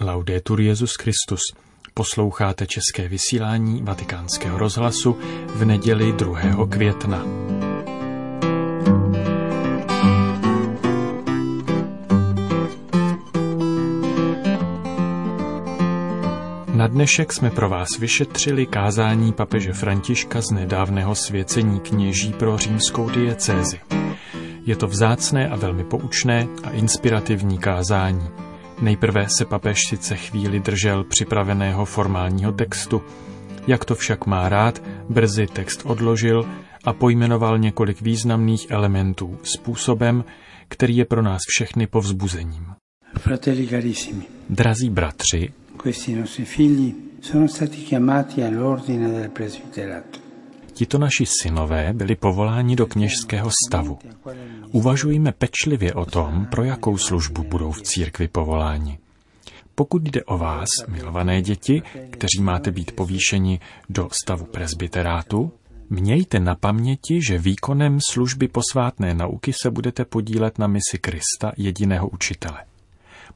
Laudetur Jezus Christus. Posloucháte české vysílání Vatikánského rozhlasu v neděli 2. května. Na dnešek jsme pro vás vyšetřili kázání papeže Františka z nedávného svěcení kněží pro římskou diecézi. Je to vzácné a velmi poučné a inspirativní kázání. Nejprve se papež sice chvíli držel připraveného formálního textu, jak to však má rád, brzy text odložil a pojmenoval několik významných elementů způsobem, který je pro nás všechny povzbuzením. Fratelli carissimi, Drazí bratři, questi nostri figli sono stati chiamati all'ordine del presbiterato. Tito naši synové byli povoláni do kněžského stavu. Uvažujme pečlivě o tom, pro jakou službu budou v církvi povoláni. Pokud jde o vás, milované děti, kteří máte být povýšeni do stavu presbyterátu, mějte na paměti, že výkonem služby posvátné nauky se budete podílet na misi Krista, jediného učitele.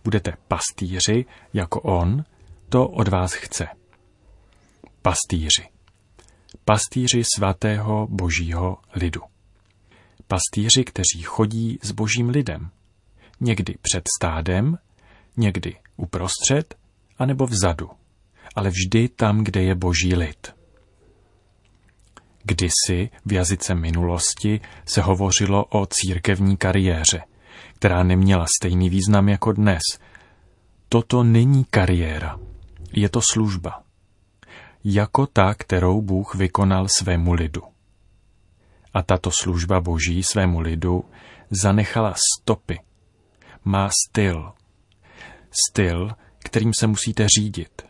Budete pastýři, jako on, to od vás chce. Pastýři. Pastýři svatého božího lidu. Pastýři, kteří chodí s božím lidem. Někdy před stádem, někdy uprostřed, anebo vzadu, ale vždy tam, kde je boží lid. Kdysi v jazyce minulosti se hovořilo o církevní kariéře, která neměla stejný význam jako dnes. Toto není kariéra, je to služba. Jako ta, kterou Bůh vykonal svému lidu. A tato služba Boží svému lidu zanechala stopy. Má styl. Styl, kterým se musíte řídit.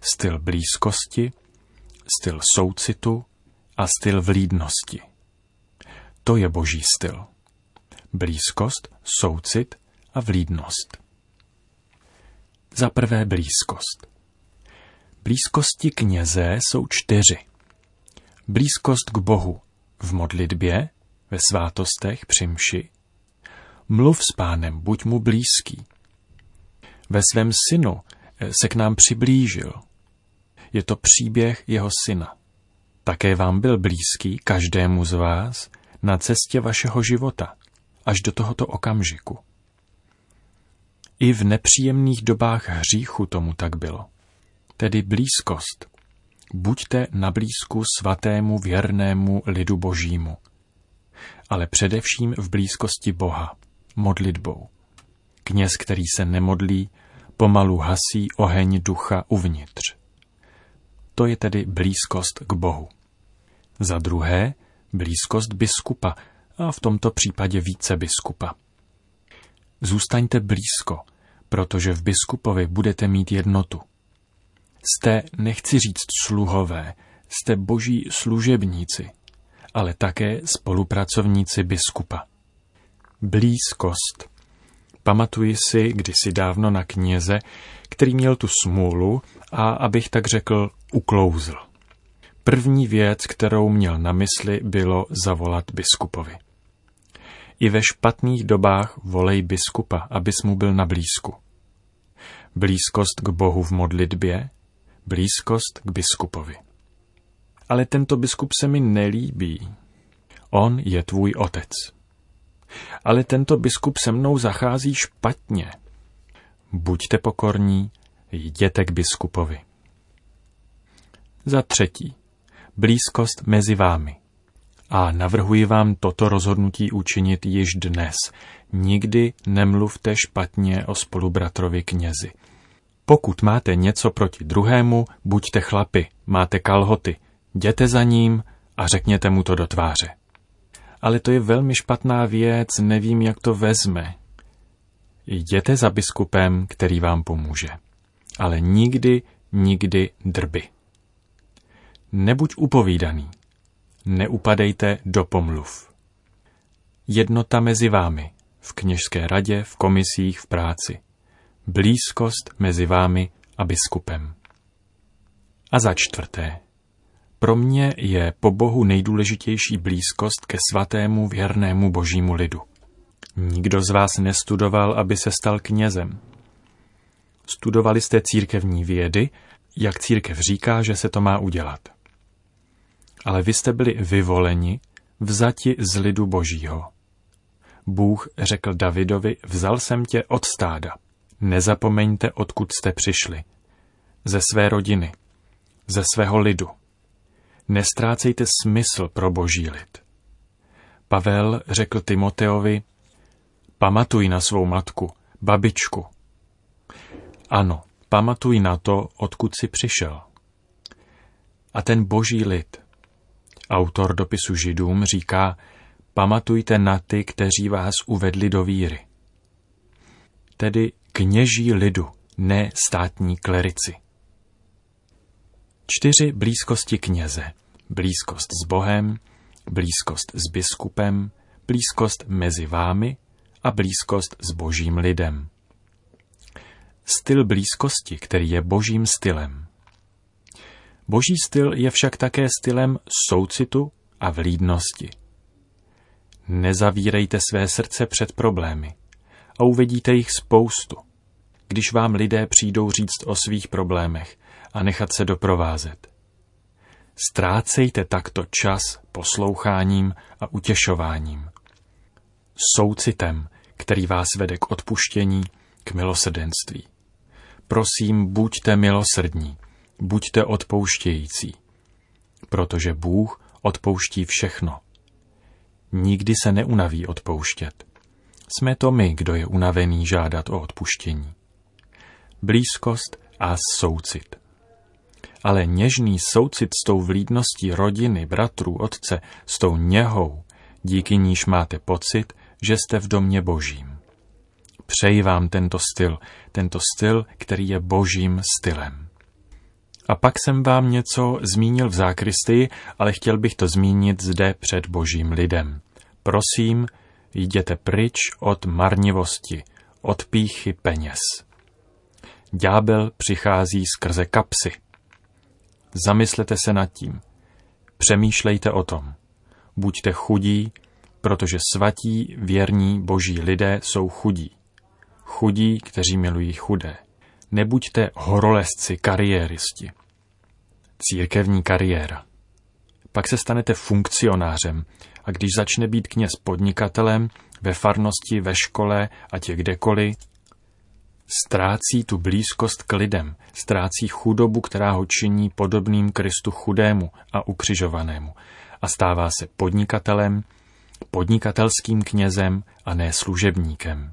Styl blízkosti, styl soucitu a styl vlídnosti. To je Boží styl. Blízkost, soucit a vlídnost. Za prvé blízkost. Blízkosti kněze jsou čtyři. Blízkost k Bohu v modlitbě, ve svátostech při mši. Mluv s pánem, buď mu blízký. Ve svém synu se k nám přiblížil. Je to příběh jeho syna. Také vám byl blízký, každému z vás, na cestě vašeho života, až do tohoto okamžiku. I v nepříjemných dobách hříchu tomu tak bylo. Tedy blízkost. Buďte na blízku svatému věrnému lidu božímu, ale především v blízkosti Boha, modlitbou. Kněz, který se nemodlí, pomalu hasí oheň ducha uvnitř. To je tedy blízkost k Bohu. Za druhé, blízkost biskupa, a v tomto případě více biskupa. Zůstaňte blízko, protože v biskupovi budete mít jednotu. Jste, nechci říct sluhové, jste boží služebníci, ale také spolupracovníci biskupa. Blízkost. Pamatuji si kdysi dávno na kněze, který měl tu smůlu a, abych tak řekl, uklouzl. První věc, kterou měl na mysli, bylo zavolat biskupovi. I ve špatných dobách volej biskupa, abys mu byl na blízku. Blízkost k Bohu v modlitbě, blízkost k biskupovi. Ale tento biskup se mi nelíbí. On je tvůj otec. Ale tento biskup se mnou zachází špatně. Buďte pokorní, jděte k biskupovi. Za třetí, blízkost mezi vámi. A navrhuji vám toto rozhodnutí učinit již dnes. Nikdy nemluvte špatně o spolubratrovi knězi. Pokud máte něco proti druhému, buďte chlapi, máte kalhoty, jděte za ním a řekněte mu to do tváře. Ale to je velmi špatná věc, nevím, jak to vezme. Jděte za biskupem, který vám pomůže. Ale nikdy, nikdy drby. Nebuď upovídaný. Neupadejte do pomluv. Jednota mezi vámi, v kněžské radě, v komisích, v práci. Blízkost mezi vámi a biskupem. A za čtvrté. Pro mě je po Bohu nejdůležitější blízkost ke svatému věrnému božímu lidu. Nikdo z vás nestudoval, aby se stal knězem. Studovali jste církevní vědy, jak církev říká, že se to má udělat. Ale vy jste byli vyvoleni, vzati z lidu božího. Bůh řekl Davidovi, vzal jsem tě od stáda. Nezapomeňte, odkud jste přišli. Ze své rodiny, ze svého lidu. Nestrácejte smysl pro boží lid. Pavel řekl Timoteovi, pamatuj na svou matku, babičku. Ano, pamatuj na to, odkud jsi přišel. A ten boží lid. Autor dopisu židům říká, pamatujte na ty, kteří vás uvedli do víry. Tedy kněží lidu, ne státní klerici. Čtyři blízkosti kněze. Blízkost s Bohem, blízkost s biskupem, blízkost mezi vámi a blízkost s božím lidem. Styl blízkosti, který je božím stylem. Boží styl je však také stylem soucitu a vlídnosti. Nezavírejte své srdce před problémy a uvidíte jich spoustu, když vám lidé přijdou říct o svých problémech a nechat se doprovázet. Ztrácejte takto čas posloucháním a utěšováním. Soucitem, který vás vede k odpuštění, k milosrdenství. Prosím, buďte milosrdní, buďte odpouštějící, protože Bůh odpouští všechno. Nikdy se neunaví odpouštět. Jsme to my, kdo je unavený žádat o odpuštění. Blízkost a soucit. Ale něžný soucit s tou vlídností rodiny, bratrů, otce, s tou něhou, díky níž máte pocit, že jste v domě božím. Přeji vám tento styl, tento styl, který je božím stylem. A pak jsem vám něco zmínil v zákristii, ale chtěl bych to zmínit zde před božím lidem. Prosím, jděte pryč od marnivosti, od píchy peněz. Ďábel přichází skrze kapsy. Zamyslete se nad tím. Přemýšlejte o tom. Buďte chudí, protože svatí, věrní, boží lidé jsou chudí. Chudí, kteří milují chudé. Nebuďte horolezci, kariéristi. Církevní kariéra. Pak se stanete funkcionářem a když začne být kněz podnikatelem, ve farnosti, ve škole, ať je kdekoliv, ztrácí tu blízkost k lidem, ztrácí chudobu, která ho činí podobným Kristu chudému a ukřižovanému a stává se podnikatelem, podnikatelským knězem a ne služebníkem.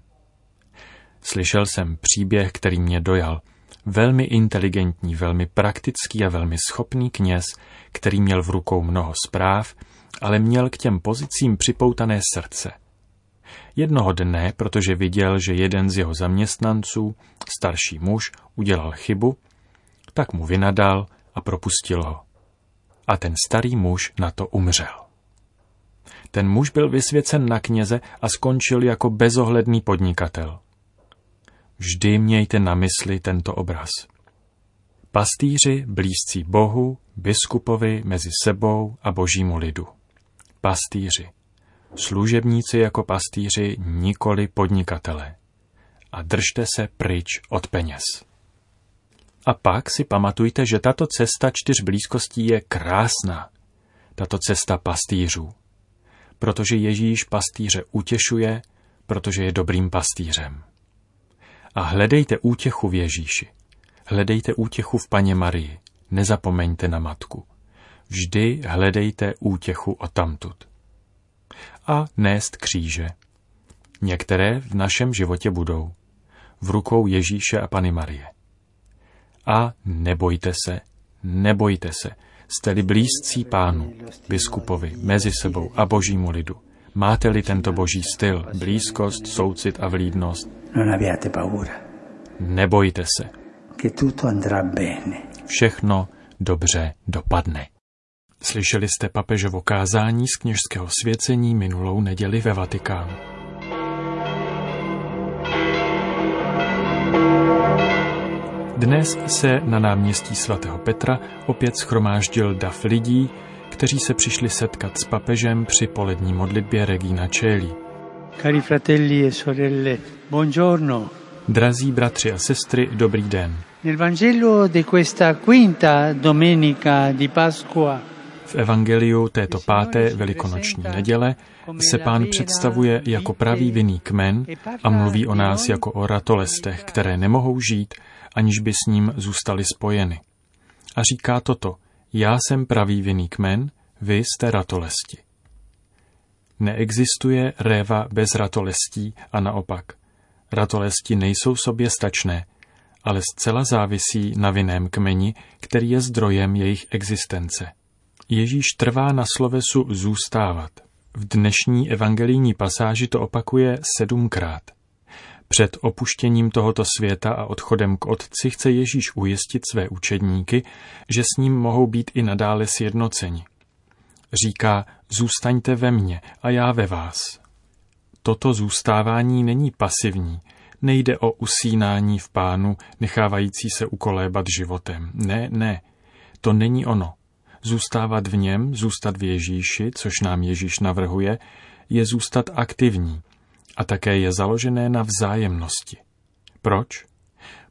Slyšel jsem příběh, který mě dojal. Velmi inteligentní, velmi praktický a velmi schopný kněz, který měl v rukou mnoho zpráv, ale měl k těm pozicím připoutané srdce. Jednoho dne, protože viděl, že jeden z jeho zaměstnanců, starší muž, udělal chybu, tak mu vynadal a propustil ho. A ten starý muž na to umřel. Ten muž byl vysvěcen na kněze a skončil jako bezohledný podnikatel. Vždy mějte na mysli tento obraz. Pastýři blízcí Bohu, biskupovi mezi sebou a božímu lidu. Pastýři. Služebníci jako pastýři, nikoli podnikatele. A držte se pryč od peněz. A pak si pamatujte, že tato cesta čtyř blízkostí je krásná. Tato cesta pastýřů. Protože Ježíš pastýře utěšuje, protože je dobrým pastýřem. A hledejte útěchu v Ježíši. Hledejte útěchu v Paně Marii. Nezapomeňte na matku. Vždy hledejte útěchu o tamtud. A nést kříže. Některé v našem životě budou. V rukou Ježíše a Pany Marie. A nebojte se, nebojte se, jste-li blízcí pánu, biskupovi, mezi sebou a božímu lidu. Máte-li tento boží styl, blízkost, soucit a vlídnost, nebojte se. Všechno dobře dopadne. Slyšeli jste papežovo kázání z kněžského svěcení minulou neděli ve Vatikánu. Dnes se na náměstí svatého Petra opět schromáždil dav lidí, kteří se přišli setkat s papežem při polední modlitbě Regina Čeli. Cari fratelli e sorelle, buongiorno. Drazí bratři a sestry, dobrý den. Nel Vangelo di questa quinta domenica di Pasqua V evangeliu této páté velikonoční neděle se pán představuje jako pravý vinný kmen a mluví o nás jako o ratolestech, které nemohou žít, aniž by s ním zůstali spojeny. A říká toto, já jsem pravý vinný kmen, vy jste ratolesti. Neexistuje réva bez ratolestí a naopak. Ratolesti nejsou sobě stačné, ale zcela závisí na vinném kmeni, který je zdrojem jejich existence. Ježíš trvá na slovesu zůstávat. V dnešní evangelijní pasáži to opakuje sedmkrát. Před opuštěním tohoto světa a odchodem k Otci chce Ježíš ujistit své učedníky, že s ním mohou být i nadále sjednoceni. Říká, zůstaňte ve mně a já ve vás. Toto zůstávání není pasivní, nejde o usínání v pánu, nechávající se ukolébat životem. Ne, ne, to není ono. Zůstávat v něm, zůstat v Ježíši, což nám Ježíš navrhuje, je zůstat aktivní a také je založené na vzájemnosti. Proč?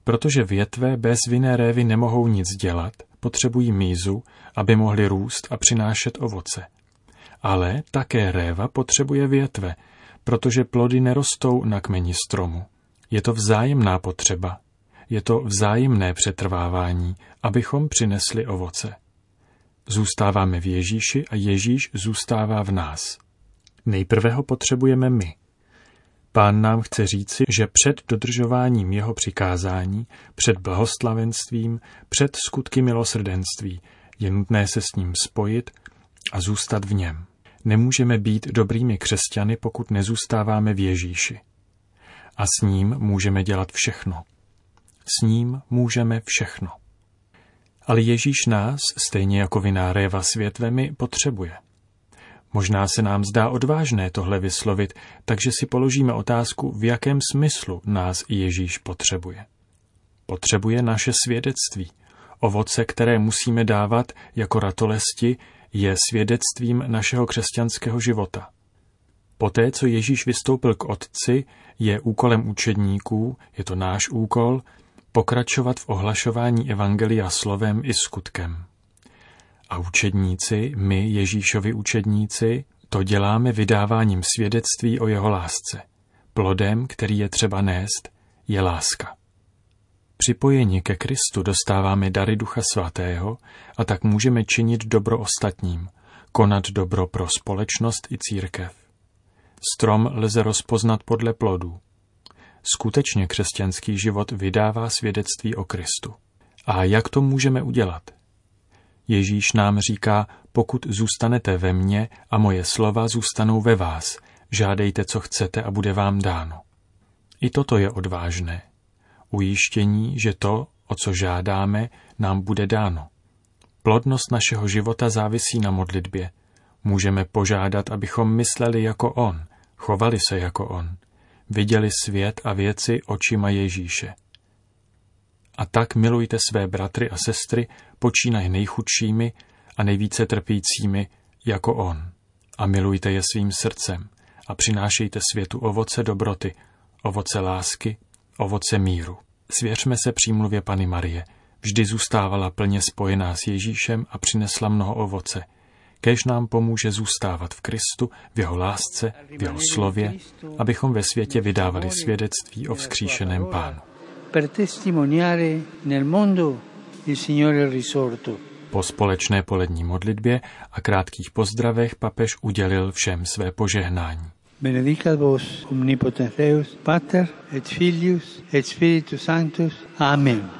Protože větve bez vinné révy nemohou nic dělat, potřebují mízu, aby mohly růst a přinášet ovoce. Ale také réva potřebuje větve, protože plody nerostou na kmeni stromu. Je to vzájemná potřeba. Je to vzájemné přetrvávání, abychom přinesli ovoce. Zůstáváme v Ježíši a Ježíš zůstává v nás. Nejprve ho potřebujeme my. Pán nám chce říci, že před dodržováním jeho přikázání, před blahoslavenstvím, před skutky milosrdenství je nutné se s ním spojit a zůstat v něm. Nemůžeme být dobrými křesťany, pokud nezůstáváme v Ježíši. A s ním můžeme dělat všechno. S ním můžeme všechno. Ale Ježíš nás, stejně jako viná réva s větvemi, potřebuje. Možná se nám zdá odvážné tohle vyslovit, takže si položíme otázku, v jakém smyslu nás Ježíš potřebuje. Potřebuje naše svědectví. Ovoce, které musíme dávat jako ratolesti, je svědectvím našeho křesťanského života. Poté, co Ježíš vystoupil k Otci, je úkolem učedníků, je to náš úkol, pokračovat v ohlašování Evangelia slovem i skutkem. A učedníci, my, Ježíšovi učedníci, to děláme vydáváním svědectví o jeho lásce. Plodem, který je třeba nést, je láska. Připojení ke Kristu dostáváme dary Ducha Svatého a tak můžeme činit dobro ostatním, konat dobro pro společnost i církev. Strom lze rozpoznat podle plodů. Skutečně křesťanský život vydává svědectví o Kristu. A jak to můžeme udělat? Ježíš nám říká, pokud zůstanete ve mně a moje slova zůstanou ve vás, žádejte, co chcete a bude vám dáno. I toto je odvážné. Ujištění, že to, o co žádáme, nám bude dáno. Plodnost našeho života závisí na modlitbě. Můžeme požádat, abychom mysleli jako On, chovali se jako On, viděli svět a věci očima Ježíše. A tak milujte své bratry a sestry, počínaj nejchudšími a nejvíce trpícími jako On. A milujte je svým srdcem a přinášejte světu ovoce dobroty, ovoce lásky, ovoce míru. Svěřme se přímluvě Pany Marie. Vždy zůstávala plně spojená s Ježíšem a přinesla mnoho ovoce. Kež nám pomůže zůstávat v Kristu, v jeho lásce, v jeho slově, abychom ve světě vydávali svědectví o vzkříšeném Pánu. Po společné polední modlitbě a krátkých pozdravech papež udělil všem své požehnání. Benedicat vos omnipotens Deus, Pater et Filius et Spiritus Sanctus. Amen.